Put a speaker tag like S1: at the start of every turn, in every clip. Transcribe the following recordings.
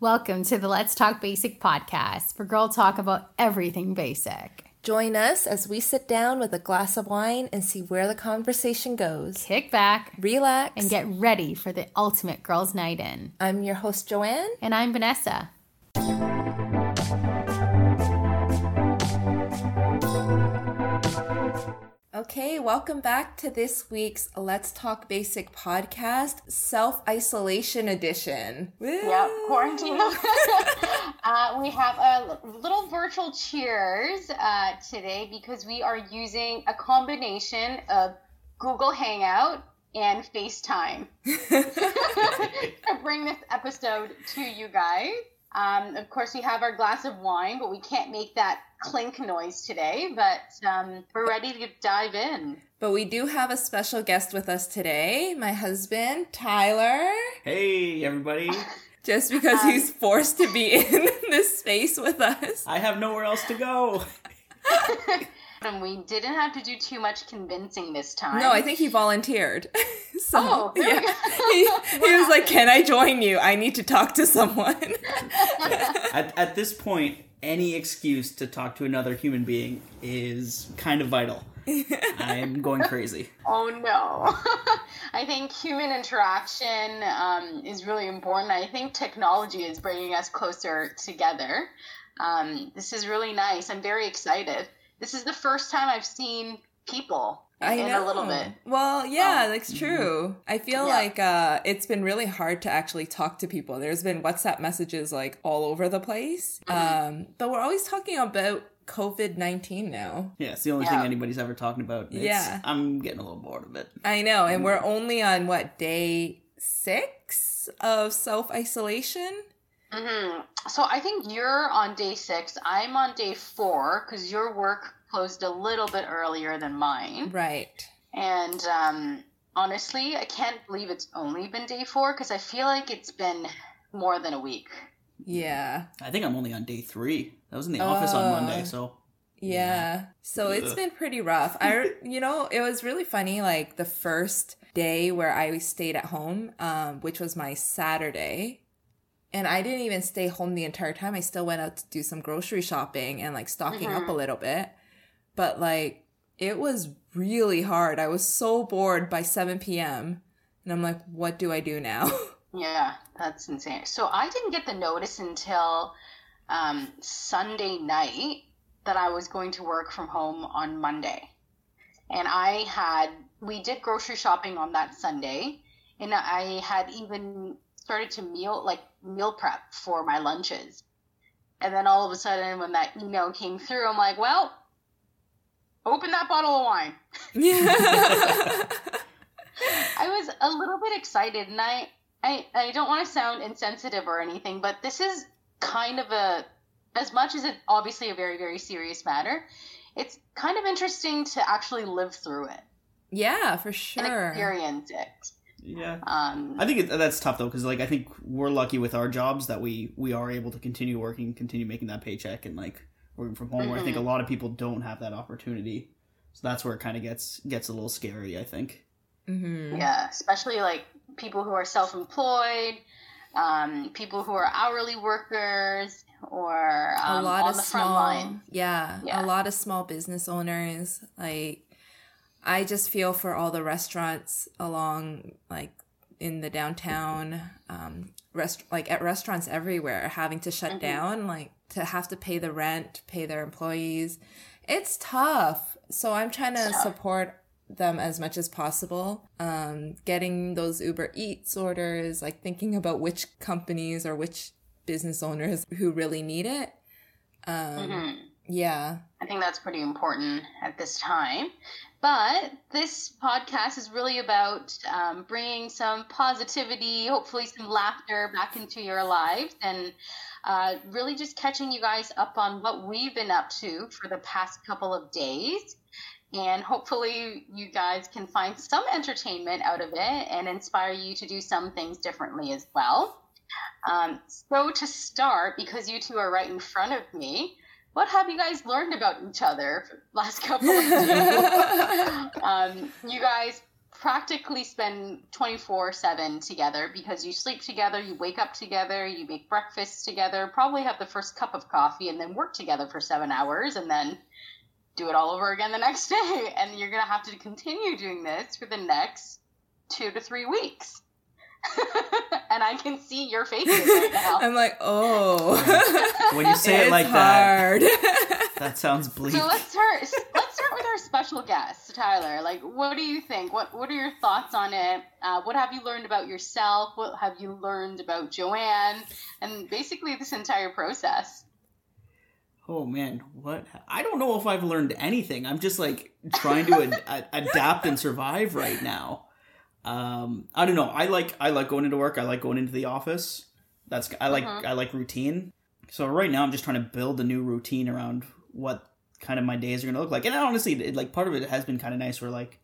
S1: Welcome to the Let's Talk Basic podcast, where girl talk about everything basic.
S2: Join us as we sit down with a glass of wine and see where the conversation goes.
S1: Kick back,
S2: Relax,
S1: and get ready for the ultimate girls' night in.
S2: I'm your host, Joanne.
S1: And I'm Vanessa.
S2: Okay, welcome back to this week's Let's Talk Basic podcast, self isolation edition.
S3: Yep, quarantine. uh, we have a little virtual cheers uh, today because we are using a combination of Google Hangout and FaceTime to bring this episode to you guys. Um, of course, we have our glass of wine, but we can't make that clink noise today. But um, we're ready to dive in.
S2: But we do have a special guest with us today, my husband, Tyler.
S4: Hey, everybody.
S2: Just because um, he's forced to be in this space with us.
S4: I have nowhere else to go.
S3: and we didn't have to do too much convincing this time.
S2: No, I think he volunteered.
S3: so oh,
S2: yeah. he, he was like, "Can I join you? I need to talk to someone."
S4: at, at this point, any excuse to talk to another human being is kind of vital. I'm going crazy.
S3: Oh no. I think human interaction um, is really important. I think technology is bringing us closer together. Um, this is really nice. I'm very excited this is the first time I've seen people I in know. a little bit.
S2: Well, yeah, um, that's true. I feel yeah. like uh, it's been really hard to actually talk to people. There's been WhatsApp messages like all over the place. Mm-hmm. Um, but we're always talking about COVID 19 now.
S4: Yeah, it's the only yeah. thing anybody's ever talking about. It's, yeah. I'm getting a little bored of it.
S2: I know. And we're only on what, day six of self isolation?
S3: Mm-hmm. So I think you're on day six. I'm on day four because your work closed a little bit earlier than mine.
S2: Right.
S3: And um, honestly, I can't believe it's only been day four because I feel like it's been more than a week.
S2: Yeah.
S4: I think I'm only on day three. I was in the office on Monday,
S2: oh.
S4: so.
S2: Yeah. So Ugh. it's been pretty rough. I, you know, it was really funny. Like the first day where I stayed at home, um, which was my Saturday and I didn't even stay home the entire time. I still went out to do some grocery shopping and like stocking mm-hmm. up a mm-hmm. little bit. But like it was really hard. I was so bored by 7 p.m. And I'm like, what do I do now?
S3: Yeah, that's insane. So I didn't get the notice until um, Sunday night that I was going to work from home on Monday. And I had, we did grocery shopping on that Sunday. And I had even started to meal like meal prep for my lunches. And then all of a sudden when that email came through, I'm like, well, open that bottle of wine. Yeah. I was a little bit excited and I, I I don't want to sound insensitive or anything, but this is kind of a as much as it's obviously a very, very serious matter, it's kind of interesting to actually live through it.
S2: Yeah, for sure.
S3: experience it.
S4: Yeah. Um, I think it, that's tough though, because like I think we're lucky with our jobs that we we are able to continue working, continue making that paycheck, and like working from home. Mm-hmm. Where I think a mm-hmm. lot of people don't have that opportunity, so that's where it kind of gets gets a little scary. I think.
S3: Mm-hmm. Yeah, especially like people who are self-employed, um, people who are hourly workers, or um, a lot of
S2: small, yeah, yeah, a lot of small business owners like I just feel for all the restaurants along like in the downtown, um, rest like at restaurants everywhere having to shut mm-hmm. down, like to have to pay the rent, pay their employees. It's tough. So I'm trying to support them as much as possible. Um, getting those Uber Eats orders, like thinking about which companies or which business owners who really need it. Um, mm-hmm. Yeah.
S3: I think that's pretty important at this time. But this podcast is really about um, bringing some positivity, hopefully some laughter back into your lives, and uh, really just catching you guys up on what we've been up to for the past couple of days. And hopefully, you guys can find some entertainment out of it and inspire you to do some things differently as well. Um, so, to start, because you two are right in front of me, what have you guys learned about each other last couple of days? um, you guys practically spend 24 7 together because you sleep together, you wake up together, you make breakfast together, probably have the first cup of coffee, and then work together for seven hours, and then do it all over again the next day. And you're going to have to continue doing this for the next two to three weeks. and I can see your faces right now.
S2: I'm like, oh.
S4: when you say it like hard. that, that sounds bleak.
S3: So let's start. Let's start with our special guest, Tyler. Like, what do you think? What What are your thoughts on it? Uh, what have you learned about yourself? What have you learned about Joanne? And basically, this entire process.
S4: Oh man, what? I don't know if I've learned anything. I'm just like trying to ad- adapt and survive right now. Um, I don't know. I like I like going into work. I like going into the office. That's I like uh-huh. I like routine. So right now I'm just trying to build a new routine around what kind of my days are going to look like. And honestly, it, like part of it has been kind of nice. Where like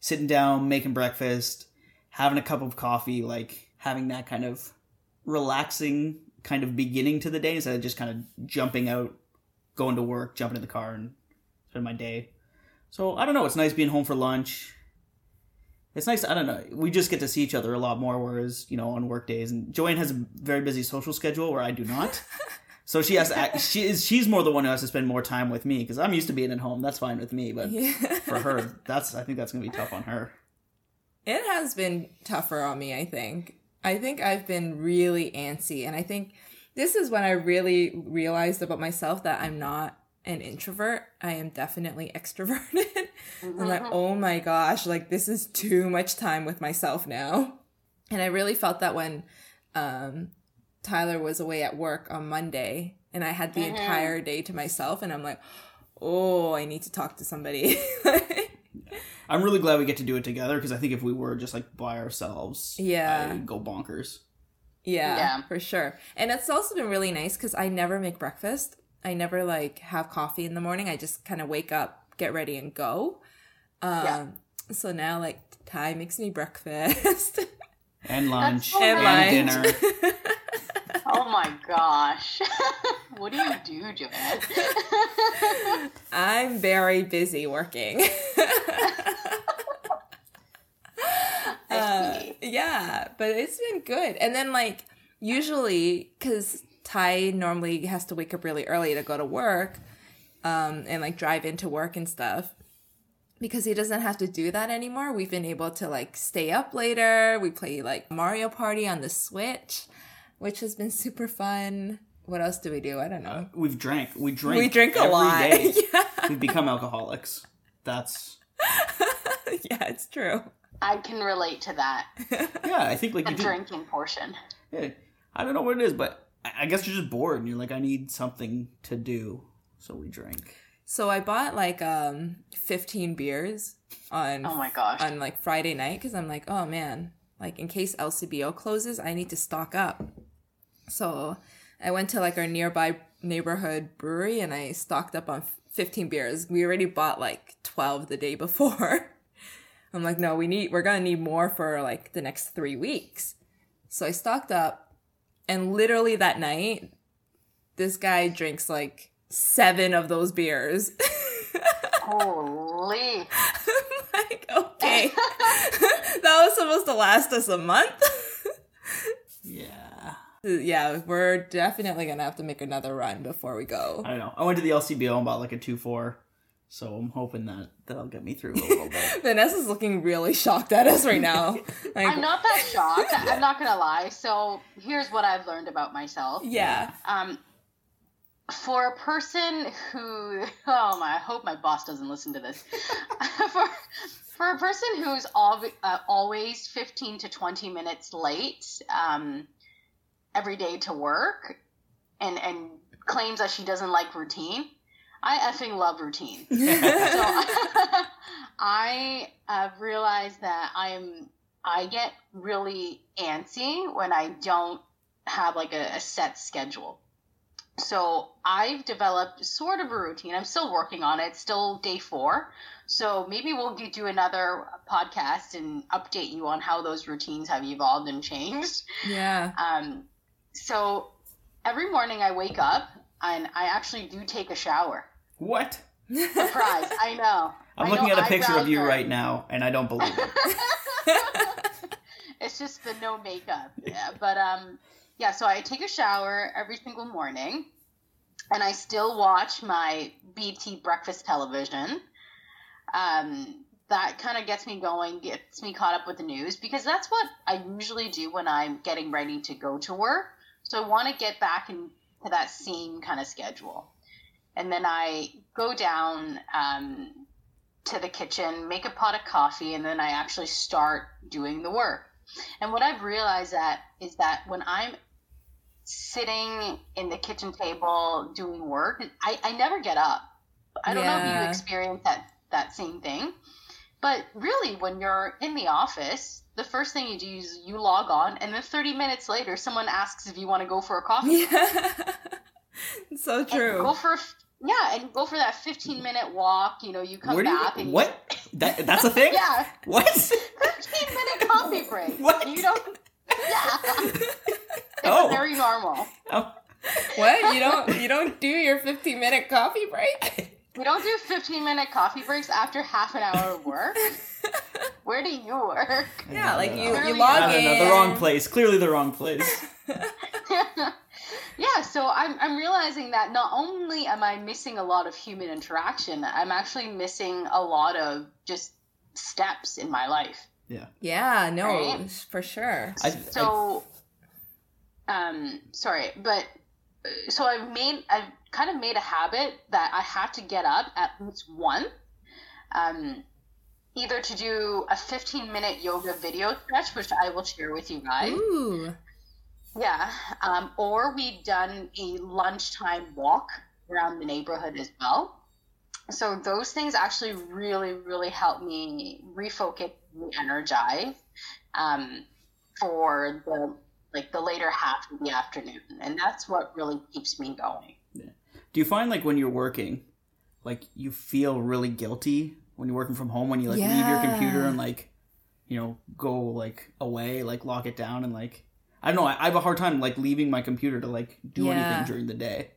S4: sitting down, making breakfast, having a cup of coffee, like having that kind of relaxing kind of beginning to the day instead of just kind of jumping out, going to work, jumping in the car, and spend my day. So I don't know. It's nice being home for lunch it's nice. I don't know. We just get to see each other a lot more, whereas you know on work days. And Joanne has a very busy social schedule where I do not. so she has to. Act, she is. She's more the one who has to spend more time with me because I'm used to being at home. That's fine with me, but yeah. for her, that's. I think that's gonna be tough on her.
S2: It has been tougher on me. I think. I think I've been really antsy, and I think this is when I really realized about myself that I'm not an introvert. I am definitely extroverted. Mm-hmm. I'm like, mm-hmm. oh my gosh, like this is too much time with myself now. And I really felt that when um, Tyler was away at work on Monday and I had the mm-hmm. entire day to myself and I'm like, oh, I need to talk to somebody.
S4: I'm really glad we get to do it together because I think if we were just like by ourselves,
S2: yeah,
S4: I'd go bonkers.
S2: Yeah, yeah, for sure. And it's also been really nice because I never make breakfast. I never like have coffee in the morning. I just kind of wake up, get ready, and go. Um, yeah. So now, like, Ty makes me breakfast
S4: and lunch
S2: so and
S4: nice.
S2: dinner.
S3: oh my gosh. what do you do, Joanne?
S2: I'm very busy working. uh, yeah, but it's been good. And then, like, usually, because Ty normally has to wake up really early to go to work um, and like drive into work and stuff. Because he doesn't have to do that anymore, we've been able to like stay up later. We play like Mario Party on the Switch, which has been super fun. What else do we do? I don't know. Uh,
S4: we've drank. We drink.
S2: We drink a lot.
S4: yeah. We've become alcoholics. That's.
S2: yeah, it's true.
S3: I can relate to that.
S4: yeah, I think like
S3: the drinking portion.
S4: Yeah, I don't know what it is, but I guess you're just bored and you're like, I need something to do. So we drink.
S2: So I bought like um 15 beers on
S3: oh my gosh
S2: on like Friday night because I'm like, oh man, like in case LCBO closes, I need to stock up. So I went to like our nearby neighborhood brewery and I stocked up on 15 beers. We already bought like 12 the day before. I'm like, no, we need, we're gonna need more for like the next three weeks. So I stocked up and literally that night, this guy drinks like seven of those beers.
S3: Holy.
S2: like, okay. that was supposed to last us a month.
S4: yeah.
S2: Yeah, we're definitely gonna have to make another run before we go.
S4: I don't know. I went to the LCBO and bought like a two four. So I'm hoping that that'll get me through a little bit.
S2: Vanessa's looking really shocked at us right now.
S3: Like, I'm not that shocked. I'm not gonna lie. So here's what I've learned about myself.
S2: Yeah.
S3: Um, for a person who, oh my, I hope my boss doesn't listen to this. for for a person who's al- uh, always 15 to 20 minutes late um, every day to work, and and claims that she doesn't like routine I effing love routine. so I have realized that I'm I get really antsy when I don't have like a, a set schedule. So I've developed sort of a routine. I'm still working on it. Still day four. So maybe we'll do another podcast and update you on how those routines have evolved and changed.
S2: Yeah.
S3: Um. So every morning I wake up and I actually do take a shower.
S4: What?
S3: Surprise! I know.
S4: I'm looking at a picture of you right now, and I don't believe it.
S3: it's just the no makeup. Yeah, but um, yeah. So I take a shower every single morning, and I still watch my BT breakfast television. Um, that kind of gets me going, gets me caught up with the news because that's what I usually do when I'm getting ready to go to work. So I want to get back into that same kind of schedule. And then I go down um, to the kitchen, make a pot of coffee, and then I actually start doing the work. And what I've realized that is that when I'm sitting in the kitchen table doing work, I, I never get up. I don't yeah. know if you experience that that same thing. But really, when you're in the office, the first thing you do is you log on, and then 30 minutes later, someone asks if you want to go for a coffee.
S2: Yeah. so true.
S3: And go for yeah, and go for that 15 minute walk. You know, you come Where back.
S4: You,
S3: and
S4: what? You, that, that's a thing?
S3: yeah.
S4: What?
S3: 15 minute coffee break.
S4: What?
S3: You don't. Yeah. it's oh. very normal.
S2: Oh. What? You don't you don't do your 15 minute coffee break?
S3: We don't do 15 minute coffee breaks after half an hour of work. Where do you work?
S2: Yeah, like you, you log in.
S4: Know, the wrong place. Clearly the wrong place.
S3: yeah, so I'm, I'm realizing that not only am I missing a lot of human interaction, I'm actually missing a lot of just steps in my life.
S4: Yeah.
S2: Yeah, no, right? for sure.
S3: I, so, I, um, sorry, but so I've made, I've kind of made a habit that I have to get up at least one, um, either to do a 15 minute yoga video stretch, which I will share with you guys.
S2: Ooh.
S3: Yeah. Um, or we've done a lunchtime walk around the neighborhood as well. So those things actually really, really help me refocus, energize um, for the like the later half of the afternoon, and that's what really keeps me going.
S4: Yeah. Do you find like when you're working, like you feel really guilty when you're working from home when you like yeah. leave your computer and like, you know, go like away, like lock it down and like I don't know. I, I have a hard time like leaving my computer to like do yeah. anything during the day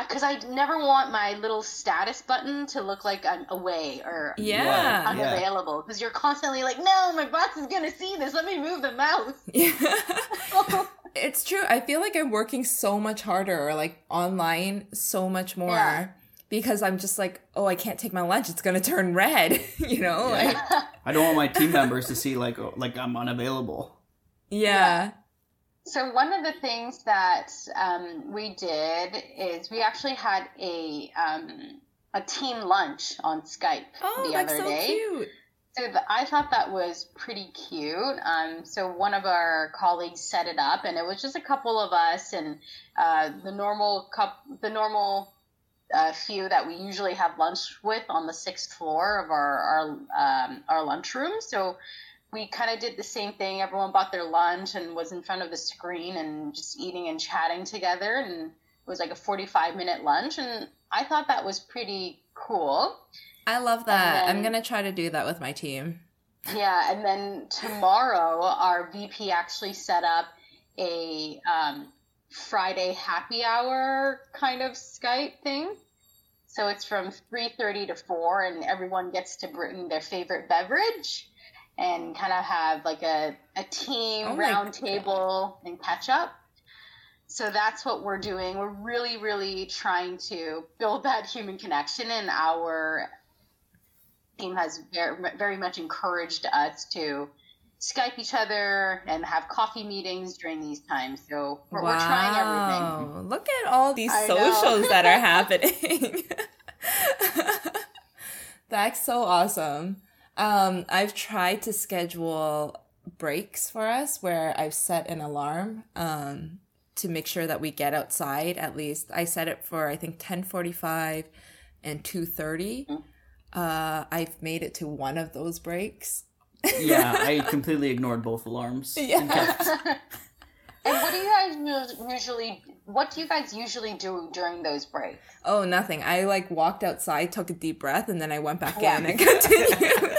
S3: because I, I, never want my little status button to look like I'm away or
S2: yeah
S3: unavailable because you're constantly like, no, my boss is gonna see this. Let me move the mouse.
S2: Yeah. it's true. I feel like I'm working so much harder or like online so much more. Yeah. Because I'm just like, oh, I can't take my lunch. It's gonna turn red, you know. Yeah. Like,
S4: I don't want my team members to see like, oh, like I'm unavailable.
S2: yeah.
S3: So one of the things that um, we did is we actually had a um, a team lunch on Skype
S2: oh,
S3: the other
S2: so
S3: day.
S2: Cute.
S3: So I thought that was pretty cute. Um, so one of our colleagues set it up, and it was just a couple of us and uh, the normal cup, the normal uh, few that we usually have lunch with on the sixth floor of our our um, our lunchroom. So we kind of did the same thing. Everyone bought their lunch and was in front of the screen and just eating and chatting together. And it was like a 45 minute lunch. And I thought that was pretty cool.
S2: I love that. Then, I'm going to try to do that with my team.
S3: Yeah. And then tomorrow, our VP actually set up a um, Friday happy hour kind of Skype thing. So it's from 3:30 to 4 and everyone gets to bring their favorite beverage and kind of have like a, a team oh round table and catch up. So that's what we're doing. We're really, really trying to build that human connection, and our team has very, very much encouraged us to Skype each other and have coffee meetings during these times. So we're, wow. we're trying everything.
S2: Look at all these I socials that are happening. That's so awesome. Um, I've tried to schedule breaks for us where I've set an alarm um, to make sure that we get outside at least. I set it for I think 10:45 and 2:30. Mm. Uh, I've made it to one of those breaks.
S4: yeah, I completely ignored both alarms.
S3: Yeah. And, and what do you guys usually what do you guys usually do during those breaks?
S2: Oh, nothing. I like walked outside, took a deep breath, and then I went back yeah. in and continued.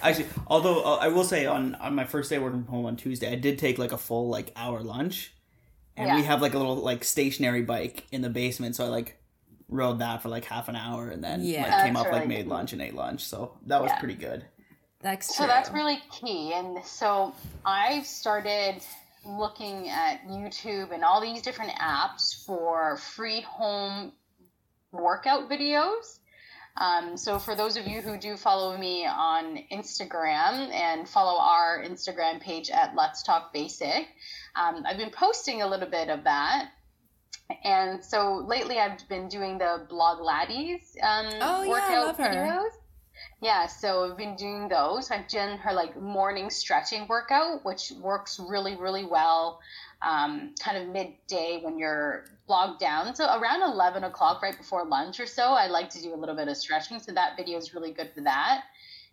S4: Actually, although uh, I will say on on my first day working from home on Tuesday, I did take like a full like hour lunch, and yeah. we have like a little like stationary bike in the basement. So I like rode that for like half an hour and then
S2: Yeah.
S4: like came
S3: That's
S4: up like made
S3: good.
S4: lunch and ate lunch. So that was
S3: Yeah.
S4: pretty good.
S2: That's
S3: So that's really key. And so I've started looking at YouTube and all these different apps for free home workout videos. Um, so for those of you who do follow me on Instagram and follow our Instagram page at Let's Talk Basic, um, I've been posting a little bit of that. And so lately I've been doing the Blogilates um,
S2: Oh, yeah, I
S3: workout
S2: love her.
S3: videos. Yeah, so I've been doing those. I've done her like morning stretching workout, which works really, really well. Um, kind of midday when you're logged down. So around eleven o'clock, right before lunch or so, I like to do a little bit of stretching. So that video is really good for that.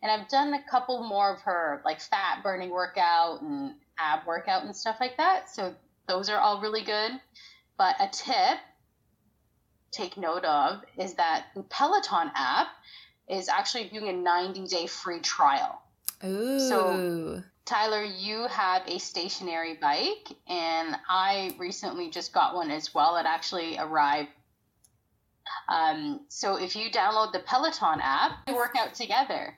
S3: And I've done a couple more of her like fat burning workout and ab workout and stuff like that. So those are all really good. But a tip take note of is that the Peloton app is actually doing a 90 day free trial.
S2: Ooh.
S3: So- Tyler, you have a stationary bike, and I recently just got one as well. It actually arrived. Um, so if you download the Peloton app, we work out together.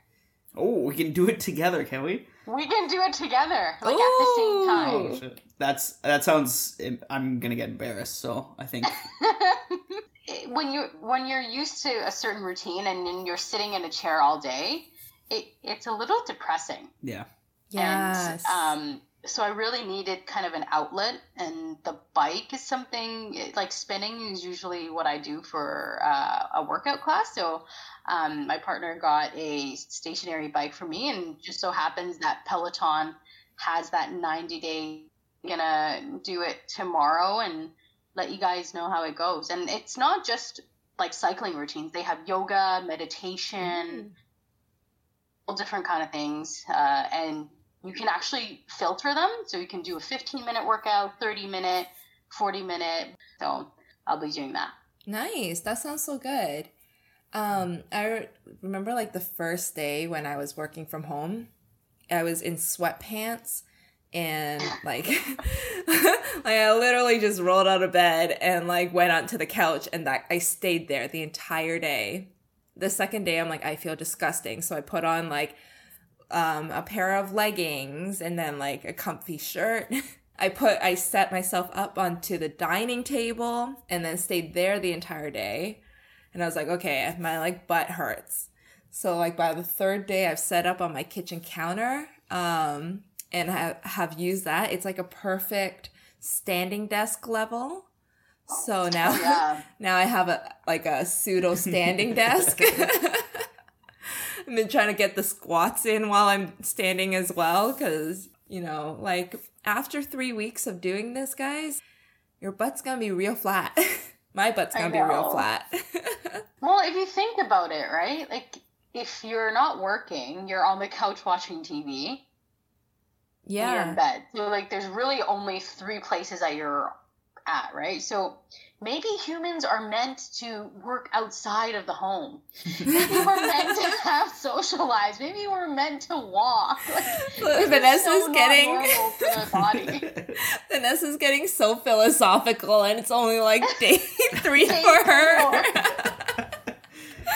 S4: Oh, we can do it together, can we?
S3: We can do it together, like at the same time.
S2: Ooh.
S4: Shit. That's that sounds. I'm gonna get embarrassed. So I think
S3: when you when you're used to a certain routine and then you're sitting in a chair all day, it, it's a little depressing.
S4: yeah.
S2: yes.
S3: And um, so I really needed kind of an outlet, and the bike is something like spinning is usually what I do for uh, a workout class. So um, my partner got a stationary bike for me, and just so happens that Peloton has that 90 day. Gonna do it tomorrow and let you guys know how it goes. And it's not just like cycling routines; they have yoga, meditation all different kind of things uh, and you can actually filter them so you can do a 15 minute workout 30 minute 40 minute so i'll be doing that
S2: Nice. That sounds so good. Um, I re- remember like the first day when I was working from home, I was in sweatpants and like like I literally just rolled out of bed and like went onto the couch and that I stayed there the entire day. The second day I'm like I feel disgusting, so I put on like um a pair of leggings and then like a comfy shirt. I put I set myself up onto the dining table and then stayed there the entire day. And I was like, okay, my like butt hurts. So like by the third day I've set up on my kitchen counter um and have have used that. It's like a perfect standing desk level. So now
S3: yeah
S2: now I have a like a pseudo standing desk. I've been trying to get the squats in while I'm standing as well because you know, like after three weeks of doing this, guys, your butt's gonna be real flat. My butt's gonna be real flat.
S3: well if you think about it right like if you're not working you're on the couch watching tv Yeah. you're in bed so like there's really only three places that you're at right so maybe humans are meant to work outside of the home maybe we're meant to have social lives maybe we're meant to walk like, is
S2: Vanessa's
S3: so
S2: getting Vanessa's getting so philosophical, and it's only like day three
S3: Day
S2: for her.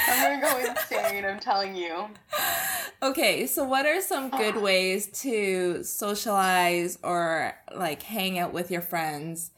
S3: I'm gonna go insane. I'm telling you.
S2: Okay, so what are some good ways to socialize or like hang out with your friends?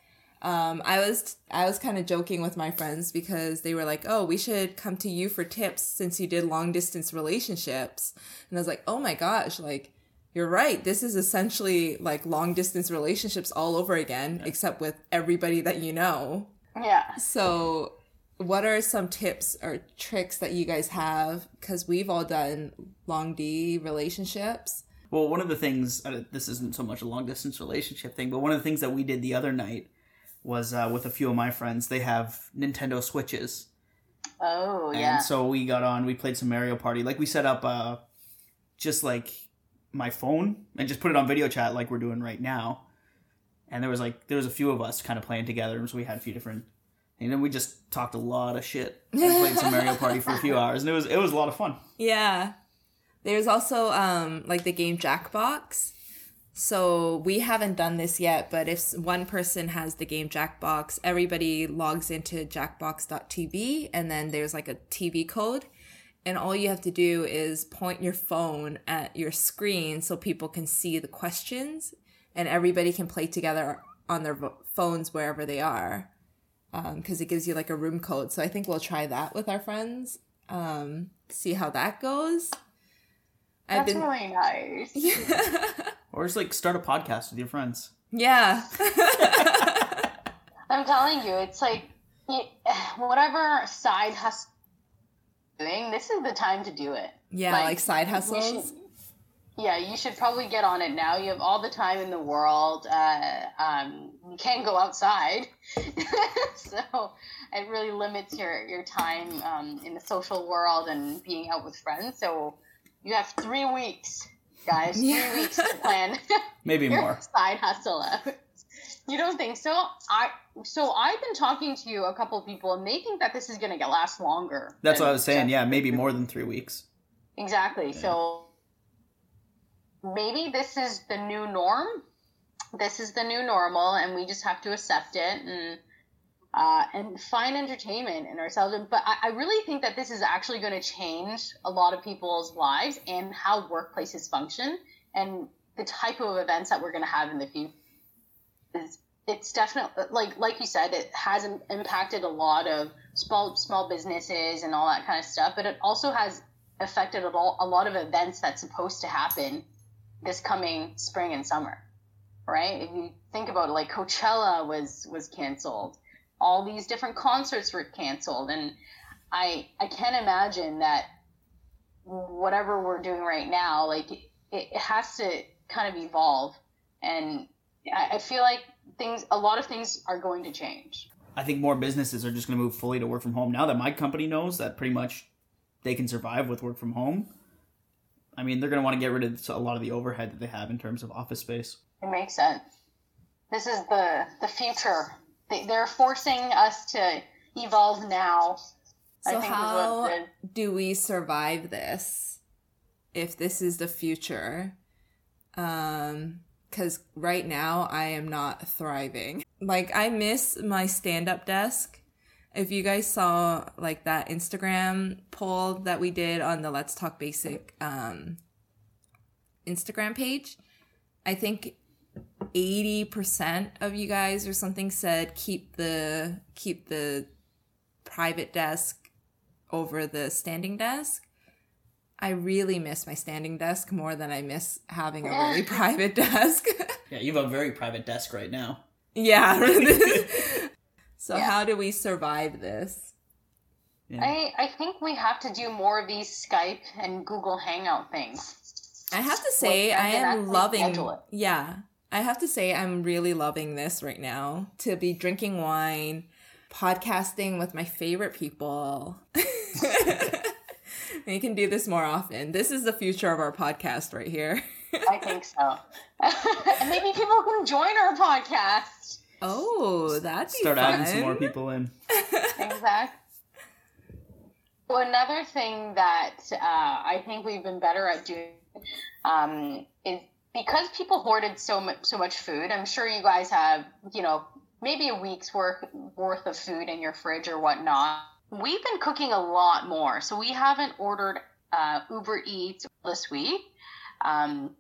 S2: Um, I was I was kind of joking with my friends because they were like, "Oh, we should come to you for tips since you did long distance relationships." And I was like, "Oh my gosh, like you're right. This is essentially like long distance relationships all over again, except with everybody that you know."
S3: Yeah.
S2: So, what are some tips or tricks that you guys have? Because we've all done long D relationships.
S4: Well, one of the things uh, this isn't so much a long distance relationship thing, but one of the things that we did the other night was uh, with a few of my friends. They have Nintendo Switches,
S3: Oh
S4: and
S3: yeah.
S4: so we got on. We played some Mario Party. Like we set up uh, just like my phone and just put it on video chat like we're doing right now. And there was like there was a few of us kind of playing together, and so we had a few different. And then we just talked a lot of shit and played some Mario Party for a few hours, and it was it was a lot of fun.
S2: Yeah. There's also um like the game Jackbox, So we haven't done this yet, but if one person has the game Jackbox, everybody logs into jackbox.tv and then there's like a TV code. And all you have to do is point your phone at your screen so people can see the questions and everybody can play together on their phones wherever they are. Because um, it gives you like a room code. So I think we'll try that with our friends. Um, see how that goes.
S3: That's been... really nice.
S4: or just like start a podcast with your friends.
S2: Yeah.
S3: I'm telling you, it's like whatever side hustle doing, this is the time to do it.
S2: Yeah, like, like side hustles.
S3: You should, yeah, you should probably get on it now. You have all the time in the world. Uh, um, you can't go outside, so it really limits your your time um, in the social world and being out with friends. So you have three weeks, guys. Three yeah. weeks to plan.
S4: Maybe more
S3: side hustle out. You don't think so? I so I've been talking to a couple of people, and they think that this is going to last longer.
S4: That's what I was saying. Yeah, maybe more than three weeks.
S3: Exactly. Yeah. So maybe this is the new norm. This is the new normal, and we just have to accept it and uh, and find entertainment in ourselves. But I, I really think that this is actually going to change a lot of people's lives and how workplaces function and the type of events that we're going to have in the future. It's, it's definitely like like you said, it has impacted a lot of small small businesses and all that kind of stuff. But it also has affected a lot, a lot of events that's supposed to happen this coming spring and summer, right? If you think about it, like Coachella was was canceled, all these different concerts were canceled, and I I can't imagine that whatever we're doing right now, like it, it has to kind of evolve, and I, I feel like things, a lot of things are going to change.
S4: I think more businesses are just going to move fully to work from home now that my company knows that pretty much they can survive with work from home I mean, they're going to want to get rid of a lot of the overhead that they have in terms of office space.
S3: It makes sense. This is the the future. They're forcing us to evolve now.
S2: So how do we survive this? If this is the future, um, because right now I am not thriving. Like I miss my stand up desk if you guys saw like that Instagram poll that we did on the Let's Talk Basic um, Instagram page, I think 80% of you guys or something said keep the keep the private desk over the standing desk. I really miss my standing desk more than I miss having a really private desk.
S4: yeah, you have a very private desk right now.
S2: Yeah. So yeah. how do we survive this?
S3: Yeah. I, I think we have to do more of these Skype and Google Hangout things.
S2: I have to say I am loving yeah. I have to say I'm really loving this right now to be drinking wine, podcasting with my favorite people. we can do this more often. This is the future of our podcast right here.
S3: I think so. maybe people can join our podcast.
S2: Oh, that's
S4: start
S2: fun.
S4: adding some more people in.
S3: exactly. Well, another thing that uh, I think we've been better at doing um, is because people hoarded so much so much food. I'm sure you guys have, you know, maybe a week's worth worth of food in your fridge or whatnot. We've been cooking a lot more, so we haven't ordered uh, Uber Eats this week. Um,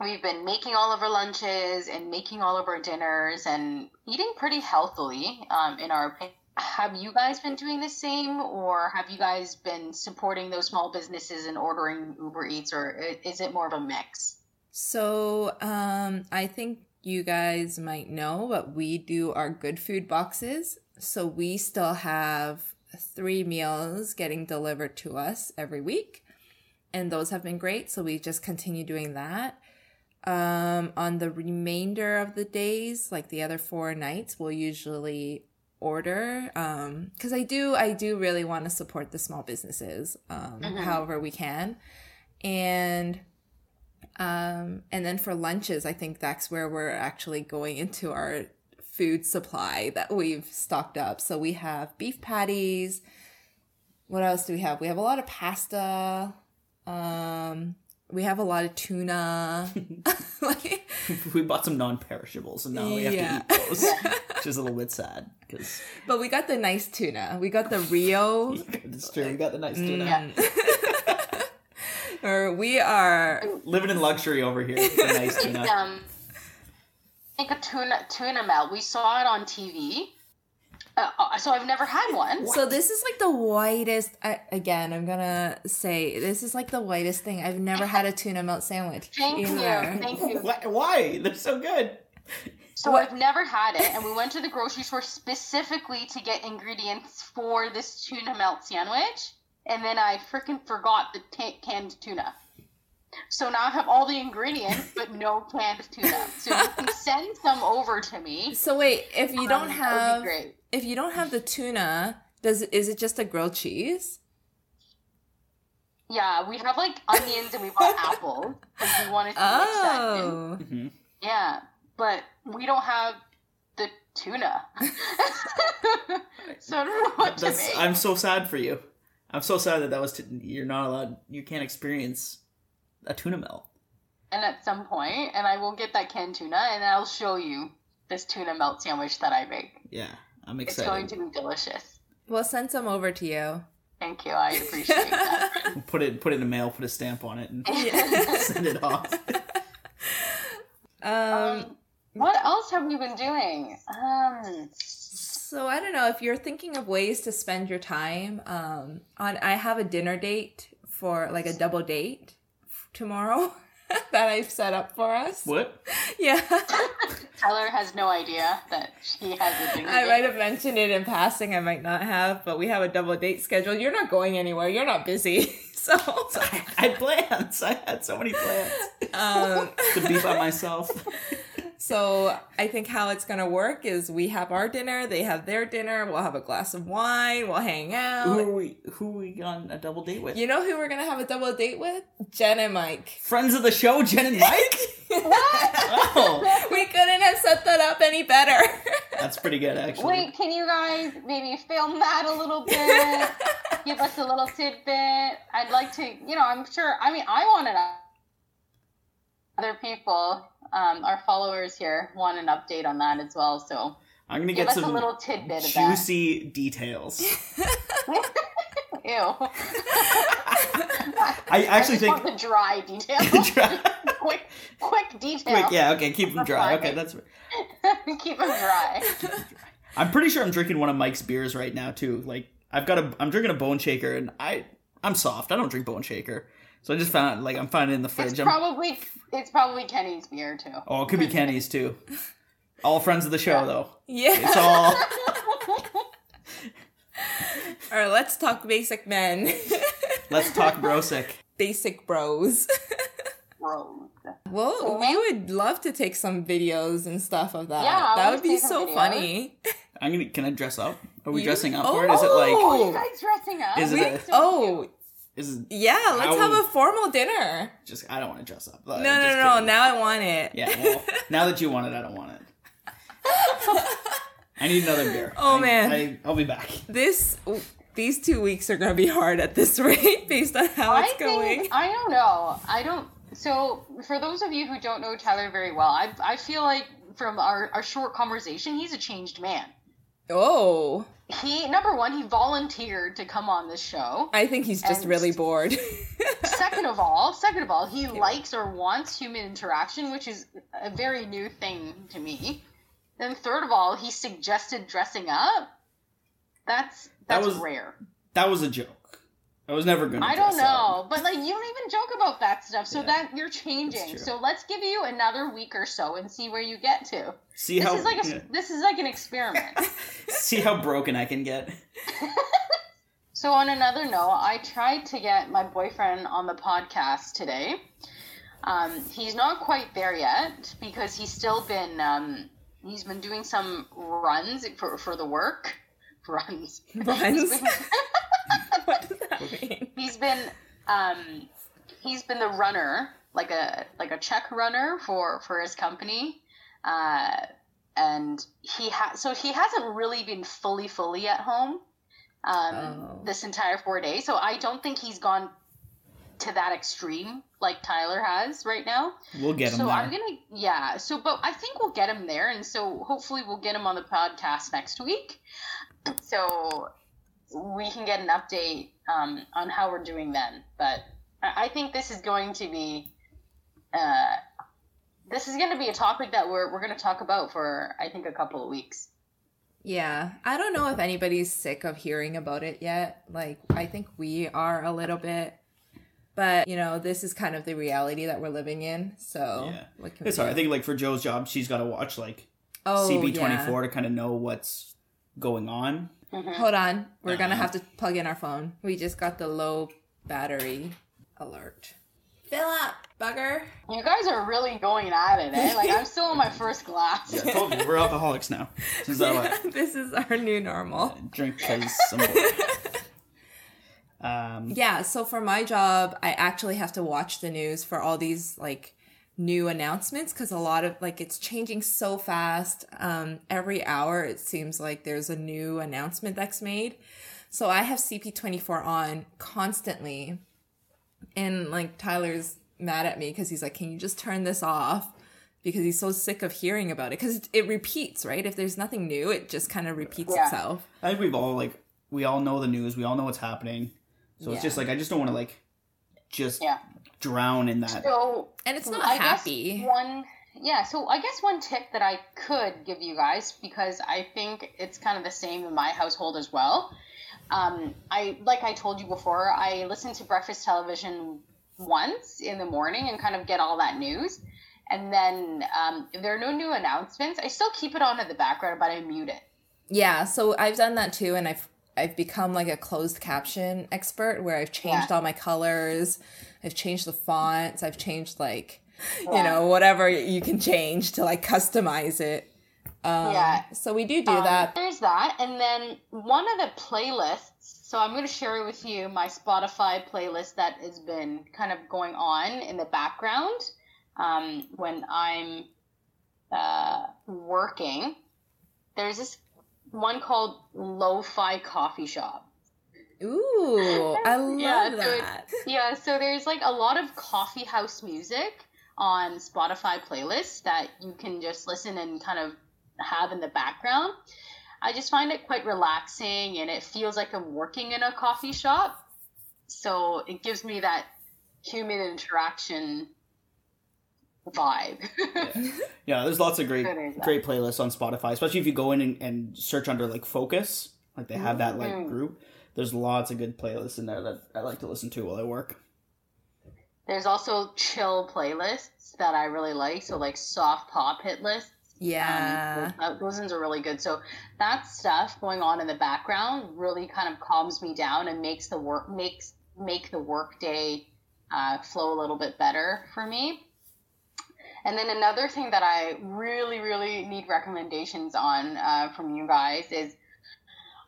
S3: we've been making all of our lunches and making all of our dinners and eating pretty healthily um, in our opinion have you guys been doing the same or have you guys been supporting those small businesses and ordering uber eats or is it more of a mix
S2: so um, i think you guys might know but we do our good food boxes. So we still have three meals getting delivered to us every week and those have been great. So we just continue doing that. Um, on the remainder of the days, like the other four nights, we'll usually order um because i do i do really want to support the small businesses um mm-hmm. however we can. And um and then for lunches i think that's where we're actually going into our food supply that we've stocked up so we have beef patties what else do we have we have a lot of pasta um we have a lot of tuna.
S4: like, we bought some non-perishables, and now we have yeah. to eat those, which is a little bit sad. Cause...
S2: But we got the nice tuna. We got the Rio.
S4: it's true. We got the nice tuna. Mm.
S2: Or we are
S4: living in luxury over here. The nice tuna. Um,
S3: like a tuna tuna melt. We saw it on TV uh, uh, so I've never had one.
S2: So this is like the whitest. again, I'm gonna say this is like the whitest thing. I've never had a tuna melt sandwich.
S3: Thank either. you. Thank you.
S4: Why? They're so good.
S3: So what? I've never had it, and we went to the grocery store specifically to get ingredients for this tuna melt sandwich, and then I freaking forgot the t- canned tuna. So now I have all the ingredients, but no canned tuna. So you can send some over to me.
S2: So wait, if you don't um, have, if you don't have the tuna, does is it just a grilled cheese?
S3: Yeah, we have like onions and we bought apples because we wanted to oh. mix that in. Oh. Mm-hmm. Yeah, but we don't have the tuna, so I don't know what That's, to make.
S4: I'm so sad for you. I'm so sad that that was t- you're not allowed. You can't experience a tuna melt.
S3: And at some point, and I will get that canned tuna, and I'll show you this tuna melt sandwich that I make.
S4: Yeah, I'm excited.
S3: It's going to be delicious.
S2: We'll send some over to you.
S3: Thank you. I appreciate that.
S4: put it put it in the mail, put a stamp on it, and send it off.
S3: Um, um, what else have you been doing? Um,
S2: so I don't know if you're thinking of ways to spend your time. Um, on I have a dinner date for like a double date tomorrow that I've set up for us.
S4: What?
S2: Yeah.
S3: Tyler has no idea that she has a
S2: date. I might have mentioned it in passing. I might not have, but we have a double date scheduled. You're not going anywhere. You're not busy. So,
S4: I had plans. I had so many plans. Um, to be by myself.
S2: So I think how it's gonna work is we have our dinner, they have their dinner, we'll have a glass of wine, we'll hang out.
S4: Who are we who are we on a double date with?
S2: You know who we're gonna have a double date with? Jen and Mike.
S4: Friends of the show, Jen and Mike? what?
S2: oh. We couldn't have set that up any better.
S4: That's pretty good actually.
S3: Wait, can you guys maybe film that a little bit? Give us a little tidbit. I'd like to you know, I'm sure I mean I want wanted other people um, our followers here want an update on that as well. So
S4: I'm gonna get some a little tidbit juicy details.
S3: Ew.
S4: I actually I think
S3: the dry details. dry. quick, quick detail. Quick,
S4: yeah, okay, keep them dry. Okay, that's
S3: keep them dry.
S4: I'm pretty sure I'm drinking one of Mike's beers right now too. Like I've got a, I'm drinking a Bone Shaker, and I, I'm soft. I don't drink Bone Shaker. So I just found like I'm finding in the fridge.
S3: It's probably it's probably Kenny's beer too.
S4: Oh, it could be Kenny's too. All friends of the show
S2: yeah.
S4: though.
S2: Yeah.
S4: It's all
S2: All right, let's talk basic men.
S4: let's talk brosic.
S2: Basic bros.
S3: Bros.
S2: Well, we would love to take some videos and stuff of that. Yeah, that would be so videos. funny.
S4: I'm gonna. Can I dress up? Are we you? dressing up oh, for it? Is it like?
S3: Oh, you guys dressing up?
S2: Is it? A, oh, is yeah, let's have a formal dinner.
S4: Just I don't want to dress up.
S2: No, no, no, no. Now I want it.
S4: Yeah. Well, now that you want it, I don't want it. I need another beer.
S2: Oh
S4: I,
S2: man,
S4: I, will be back.
S2: This these two weeks are gonna be hard at this rate based on how I it's think, going.
S3: I don't know. I don't. So for those of you who don't know Tyler very well, I I feel like from our our short conversation, he's a changed man.
S2: Oh
S3: he number one he volunteered to come on this show.
S2: I think he's just really bored.
S3: second of all second of all he yeah. likes or wants human interaction which is a very new thing to me. Then third of all he suggested dressing up. That's that's that was, rare.
S4: that was a joke I was never gonna.
S3: I don't know, but like you don't even joke about that stuff, so yeah, that you're changing. So let's give you another week or so and see where you get to.
S4: See how
S3: this
S4: how
S3: is like a, yeah. this is like an experiment.
S4: see how broken I can get.
S3: so on another note, I tried to get my boyfriend on the podcast today. Um, he's not quite there yet because he's still been um, he's been doing some runs for for the work runs
S2: runs.
S3: what does that mean? He's been um, he's been the runner, like a like a check runner for for his company, uh, and he has so he hasn't really been fully fully at home um, oh. this entire four days. So I don't think he's gone to that extreme like Tyler has right now.
S4: We'll get him
S3: so
S4: there.
S3: I'm gonna yeah. So but I think we'll get him there, and so hopefully we'll get him on the podcast next week, so we can get an update um, on how we're doing then. But I I think this is going to be. Uh, this is going to be a topic that we're, we're going to talk about for I think a couple of weeks.
S2: Yeah, I don't know if anybody's sick of hearing about it yet. Like, I think we are a little bit, but you know, this is kind of the reality that we're living in. So,
S4: yeah,
S2: what
S4: it's
S2: we
S4: hard. I think like for Joe's job, she's got to watch like
S2: oh,
S4: CP twenty
S2: yeah.
S4: four to kind of know what's going on.
S2: Hold on, we're gonna
S4: Uh-huh.
S2: have to plug in our phone. We just got the low battery alert. Fill up, bugger.
S3: You guys are really going at it, eh? Like I'm still on my first glass.
S4: Yeah, I told you, we're alcoholics now. Since that like,
S2: this is our new normal.
S4: drink because um,
S2: Yeah, so for my job, I actually have to watch the news for all these like new announcements because a lot of like it's changing so fast. Um, every hour it seems like there's a new announcement that's made. So I have CP24 on constantly, and like Tyler's mad at me because he's like, "Can you just turn this off?" Because he's so sick of hearing about it because it, it repeats, right? If there's nothing new, it just kind of repeats
S3: Yeah.
S2: itself.
S4: I think we've all like we all know the news. We all know what's happening. So it's just like I just don't want to like just
S3: Yeah.
S4: Drown in that.
S3: So
S2: And it's not
S3: I guess
S2: happy.
S3: One, yeah. So I guess one tip that I could give you guys because I think it's kind of the same in my household as well. Um, I like I told you before, I listen to breakfast television once in the morning and kind of get all that news. And then um, if there are no new announcements, I still keep it on in the background, but I mute it.
S2: Yeah, so I've done that too, and I've I've become like a closed caption expert where I've changed
S3: Yeah.
S2: all my colors, I've changed the fonts, I've changed like you know whatever you can change to like customize it. Um,
S3: Yeah.
S2: So we do do
S3: Um,
S2: that.
S3: There's that, and then one of the playlists. So I'm going to share with you my Spotify playlist that has been kind of going on in the background um, when I'm uh, working. There's this one called Lo-Fi Coffee Shop.
S2: Ooh, I love
S3: Yeah, so it-
S2: that.
S3: Yeah, so there's like a lot of coffee house music on Spotify playlists that you can just listen and kind of have in the background. I just find it quite relaxing and it feels like I'm working in a coffee shop. So it gives me that human interaction vibe.
S4: Yeah, there's lots of great
S3: There is that.
S4: great playlists on Spotify, especially if you go in and, and search under like focus, like they have that like
S3: Mhm.
S4: group. There's lots of good playlists in there that I like to listen to while I work.
S3: There's also chill playlists that I really like. So like soft pop hit lists.
S2: Yeah.
S3: Um, those, those ones are really good. So that stuff going on in the background really kind of calms me down and makes the work makes make the work day uh, flow a little bit better for me. And then another thing that I really, really need recommendations on uh, from you guys is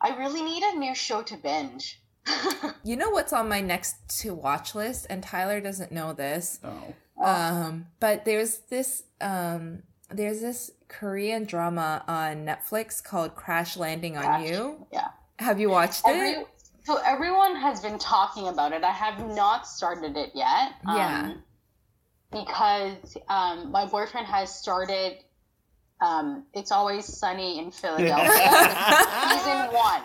S3: I really need a new show to binge.
S2: You know what's on my next to watch list, and Tyler doesn't know this.
S4: Oh,
S2: Um, but there's this um there's this Korean drama on Netflix called Crash Landing on
S3: Crash.
S2: You.
S3: Yeah.
S2: Have you watched it?
S3: So everyone has been talking about it. I have not started it yet.
S2: Yeah.
S3: Um, because um, my boyfriend has started. Um, it's always sunny in Philadelphia. season one.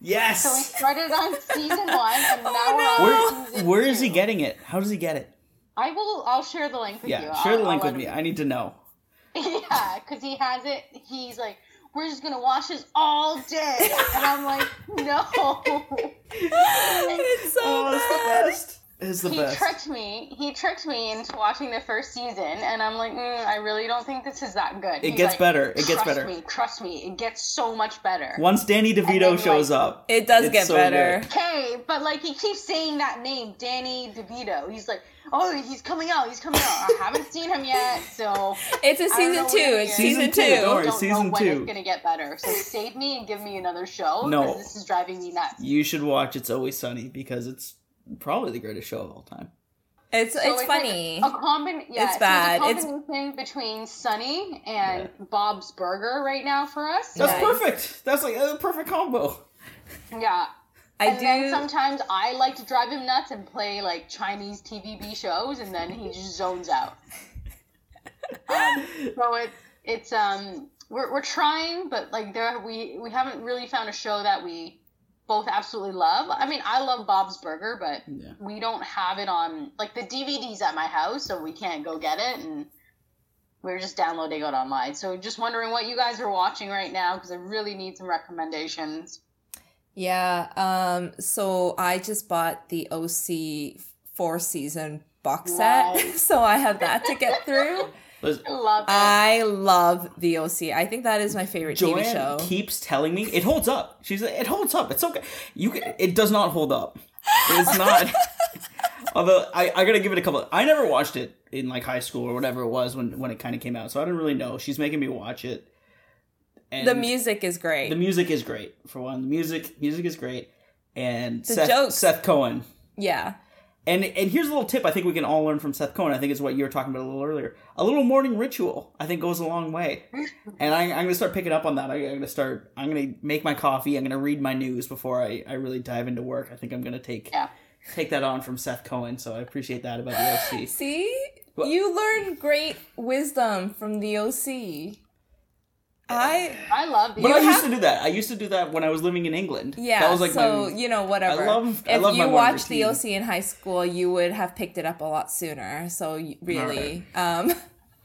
S3: Yes. So we started on season one, and now
S2: Oh,
S3: we're on
S4: Where
S3: season
S4: where is he getting it? How does he get it?
S3: I will. I'll share the link with you.
S4: Yeah, share the
S3: I'll-
S4: link
S3: I'll
S4: with me.
S3: him-
S4: I need to know.
S3: Yeah, because he has it. He's like, we're just gonna watch this all day, and I'm like, no.
S2: it's so
S4: Oh, it's the
S2: bad.
S4: best. It's the
S3: he
S4: best.
S3: tricked me. He tricked me into watching the first season, and I'm like, mm, I really don't think this is that good.
S4: It
S3: He's
S4: gets
S3: like,
S4: better. It gets better. "Trust.
S3: Me, trust me, it gets so much better.
S4: Once Danny DeVito
S3: then,
S4: shows
S3: like-
S4: up,
S2: It does get
S4: so
S2: better.
S4: good.
S3: Okay, but like he keeps saying that name, Danny DeVito. He's like, oh, he's coming out. He's coming out. I haven't seen him yet, so
S2: It's a
S3: I don't
S2: season two. It's season,
S4: Season two,
S2: two.
S4: don't worry.
S3: don't
S4: season
S3: know when
S4: two.
S3: it's gonna get better. So save me and give me another show.
S4: No.
S3: 'cause this is driving me nuts.
S4: you should watch It's Always Sunny because it's probably the greatest show of all time.
S2: It's
S3: So
S2: it's
S3: like
S2: funny.
S3: a combin- yeah,
S2: It's
S3: so
S2: bad.
S3: It's a
S2: It's-
S3: combination between Sunny and Bob's Burger right now for us.
S4: That's
S2: Nice.
S4: perfect. That's like a perfect combo.
S3: Yeah.
S2: I
S3: and
S2: do.
S3: then sometimes I like to drive him nuts and play like Chinese TVB shows, and then he just zones out. Um, so it's it's um we're we're trying, but like there we we haven't really found a show that we both absolutely love. I mean, I love Bob's Burger, but
S4: Yeah.
S3: we don't have it on like the DVD's at my house, so we can't go get it, and we're just downloading it online. So just wondering what you guys are watching right now because I really need some recommendations.
S2: Yeah. Um. So I just bought the OC four season box set,
S3: Nice.
S2: so I have that to get through.
S4: Listen,
S3: I love it.
S2: I love the OC. I think that is my favorite TV
S4: Joanne
S2: show.
S4: keeps telling me it holds up. She's like, it holds up. It's okay. You can, it does not hold up. It's not. Although I, I gotta give it a couple. I never watched it in like high school or whatever it was when when it kind of came out, so I don't really know. She's making me watch it. And
S2: the music is great.
S4: the music is great for one. The music music is great, and
S2: The
S4: Seth,
S2: jokes.
S4: Seth Cohen.
S2: yeah.
S4: And and here's a little tip I think we can all learn from Seth Cohen. I think is what you were talking about a little earlier. A little morning ritual I think goes a long way. And I, I'm gonna start picking up on that. I, I'm gonna start. I'm gonna make my coffee. I'm gonna read my news before I, I really dive into work. I think I'm gonna take
S3: Yeah.
S4: take that on from Seth Cohen. So I appreciate that about the OC.
S2: See,
S4: Well-
S2: you learn great wisdom from the OC. I
S3: I love the
S4: But I
S2: You
S4: used to do that. I used to do that when I was living in England.
S2: yeah.
S4: that was like
S2: so
S4: my.
S2: you know whatever.
S4: I love- I
S2: if
S4: love
S2: you
S4: morning
S2: watched the. OC in high school, you would have picked it up a lot sooner. So y- really, um,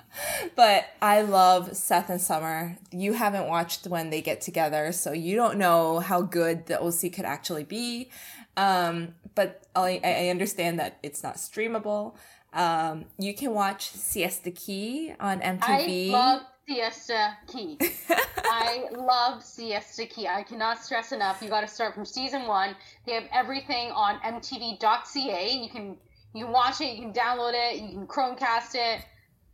S2: but I love Seth and Summer. You haven't watched when they get together, so you don't know how good the OC could actually be. Um, but I, I understand that it's not streamable. Um, you can watch Siesta Key on MTV.
S3: I love Siesta Key. I love Siesta Key. I cannot stress enough. You got to start from season one. They have everything on MTV.ca. You can you can watch it. You can download it. You can Chromecast it.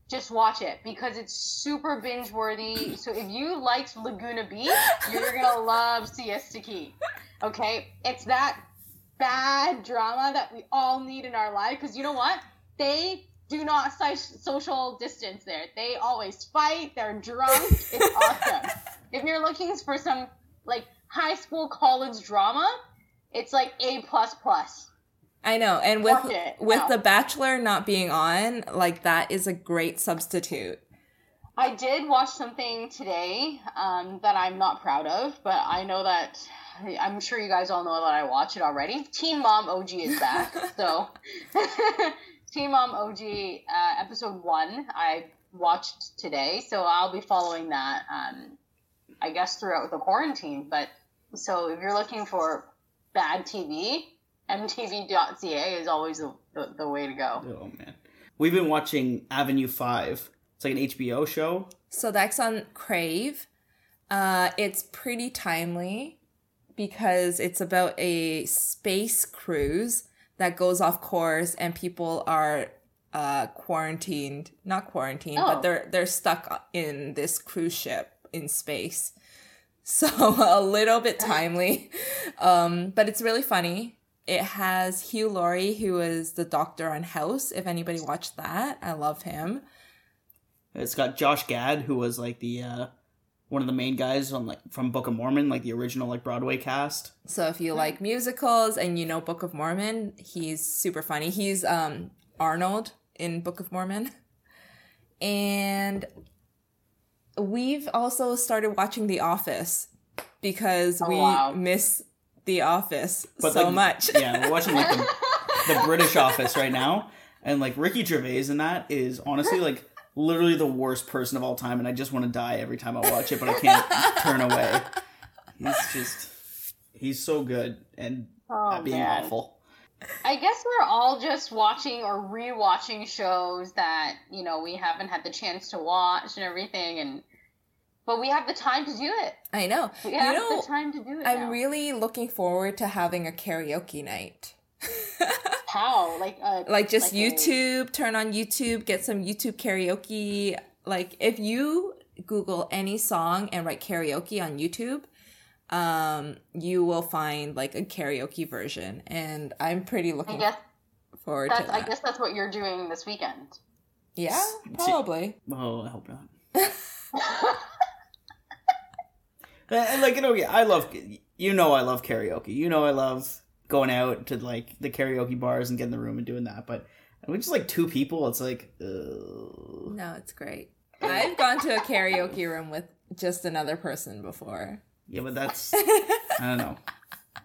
S3: Just watch it because it's super binge worthy. So if you liked Laguna Beach, you're gonna love Siesta Key. Okay, it's that bad drama that we all need in our life because you know what? They do not social distance there. They always fight. They're drunk. It's awesome. If you're looking for some like high school college drama, it's like A plus plus.
S2: I know, and with
S3: it.
S2: with
S3: Wow.
S2: The Bachelor not being on, like that is a great substitute.
S3: I did watch something today um, that I'm not proud of, but I know that I'm sure you guys all know that I watch it already. Teen Mom OG is back, so Teen Mom OG uh, episode one I watched today, so I'll be following that. Um, I guess throughout the quarantine, but so if you're looking for bad TV, MTV.ca is always the, the, the way to go.
S4: Oh man, we've been watching Avenue Five. It's like an HBO show.
S2: So that's on Crave. Uh, it's pretty timely because it's about a space cruise that goes off course and people are uh, quarantined. Not quarantined,
S3: Oh.
S2: but they're they're stuck in this cruise ship in space. So a little bit timely, um, but it's really funny. It has Hugh Laurie, who is the doctor on House. If anybody watched that, I love him.
S4: It's got Josh Gad, who was like the uh, one of the main guys on like from Book of Mormon, like the original like Broadway cast.
S2: So if you like musicals and you know Book of Mormon, he's super funny. He's um Arnold in Book of Mormon. And we've also started watching The Office because
S3: Oh,
S2: we
S3: wow.
S2: miss The Office
S4: But
S2: so
S4: like,
S2: much.
S4: yeah, we're watching like the, the British Office right now, and like Ricky Gervais in that is honestly like literally the worst person of all time, and I just want to die every time I watch it, but I can't turn away. He's just he's so good and
S3: Oh,
S4: being
S3: man.
S4: awful.
S3: I guess we're all just watching or rewatching shows that you know we haven't had the chance to watch and everything, and but we have the time to do it.
S2: I know.
S3: We
S2: You
S3: have
S2: know,
S3: the time to do it.
S2: I'm
S3: now.
S2: really looking forward to having a karaoke night.
S3: How like uh,
S2: like just
S3: a-
S2: YouTube, turn on YouTube, get some YouTube karaoke. Like if you Google any song and write karaoke on YouTube, um, you will find like a karaoke version, and I'm pretty
S3: I
S2: looking
S3: guess
S2: forward to
S3: that's I guess that's what you're doing this weekend.
S2: yeah, probably.
S4: Oh, I hope not. And, like you know, yeah, I love you know I love karaoke. You know I love going out to like the karaoke bars and getting the room and doing that. But we just like two people. It's like, ugh.
S2: no, it's great. I've gone to a karaoke room with just another person before.
S4: Yeah, but that's I don't know.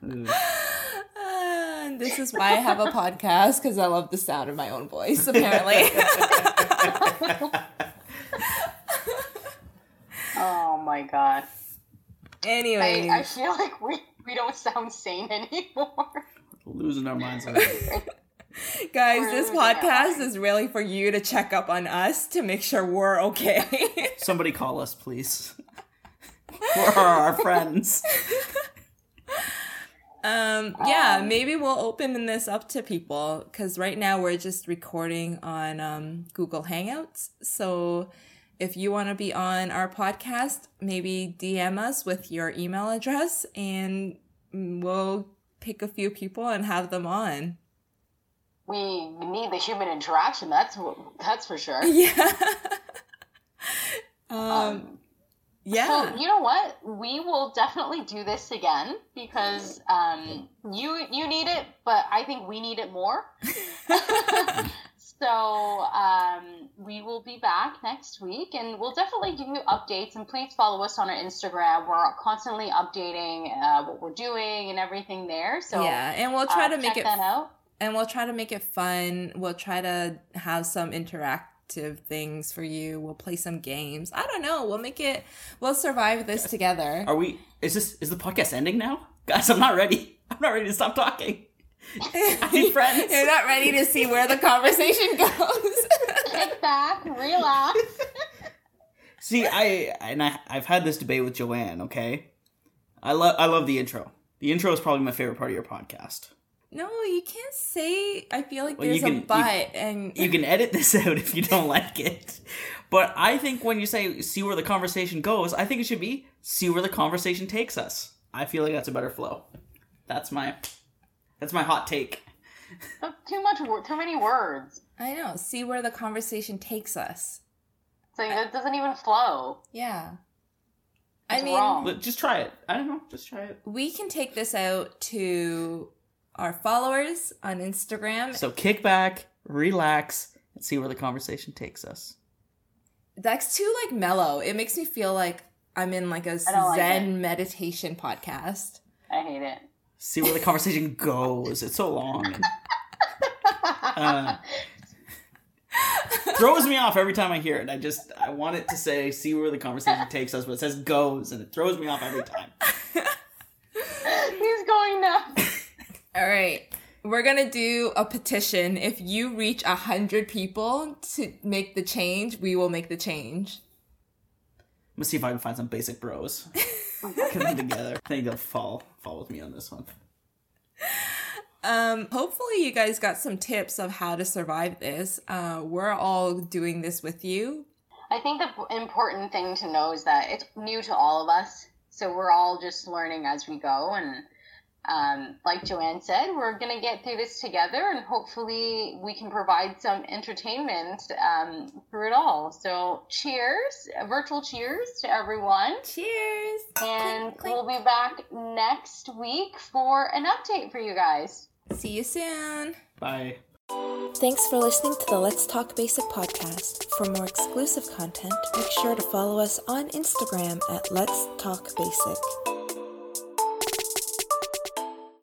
S2: Uh, this is why I have a podcast because I love the sound of my own voice. Apparently.
S3: oh my god.
S2: Anyway,
S3: I, I feel like we we don't sound sane anymore.
S4: Losing our minds.
S2: Guys, this podcast is really for you to check up on us to make sure we're okay.
S4: Somebody call us, please. we're our friends.
S2: Um, yeah, um, maybe we'll open this up to people because right now we're just recording on um, Google Hangouts. So if you want to be on our podcast, maybe DM us with your email address and we'll pick a few people and have them on
S3: we need the human interaction. That's that's for sure.
S2: Yeah. um, um, yeah.
S3: So you know what? We will definitely do this again because um, you you need it, but I think we need it more. so um, we will be back next week, and we'll definitely give you updates. And please follow us on our Instagram. We're constantly updating uh, what we're doing and everything there. So
S2: yeah, and we'll try uh, to make it that out and we'll try to make it fun. We'll try to have some interactive things for you. We'll play some games. I don't know. We'll make it. We'll survive this together.
S4: Are we? Is this? Is the podcast ending now, guys? I'm not ready. I'm not ready to stop talking. I friends.
S2: You're not ready to see where the conversation goes.
S3: Kick back, relax.
S4: See, I and I, I've had this debate with Joanne. Okay, I love I love the intro. The intro is probably my favorite part of your podcast.
S2: No, you can't say. I feel like well, there's can, a but,
S4: you,
S2: and
S4: you can edit this out if you don't like it. But I think when you say "see where the conversation goes," I think it should be "see where the conversation takes us." I feel like that's a better flow. That's my that's my hot take.
S3: too much, too many words.
S2: I know. See where the conversation takes us.
S3: So it doesn't even flow.
S2: Yeah.
S3: It's I mean, wrong.
S4: just try it. I don't know. Just try it.
S2: We can take this out to our followers on Instagram.
S4: So kick back, relax, and see where the conversation takes us.
S2: That's too like mellow. It makes me feel like I'm in like a Zen like meditation podcast.
S3: I hate it.
S4: See where the conversation goes. It's so long. uh, throws me off every time I hear it. I just I want it to say see where the conversation takes us, but it says goes and it throws me off every time.
S3: He's going nuts.
S2: All right. We're gonna do a petition. If you reach a hundred people to make the change, we will make the change.
S4: I'm gonna see if I can find some basic bros. Get them together. I think they'll fall fall with me on this one.
S2: Um, hopefully you guys got some tips of how to survive this. Uh, we're all doing this with you.
S3: I think the important thing to know is that it's new to all of us, so we're all just learning as we go, and um, like Joanne said, we're going to get through this together and hopefully we can provide some entertainment um, through it all. So, cheers, virtual cheers to everyone.
S2: Cheers.
S3: And clink, clink. we'll be back next week for an update for you guys.
S2: See you soon.
S4: Bye.
S2: Thanks for listening to the Let's Talk Basic podcast. For more exclusive content, make sure to follow us on Instagram at Let's Talk Basic.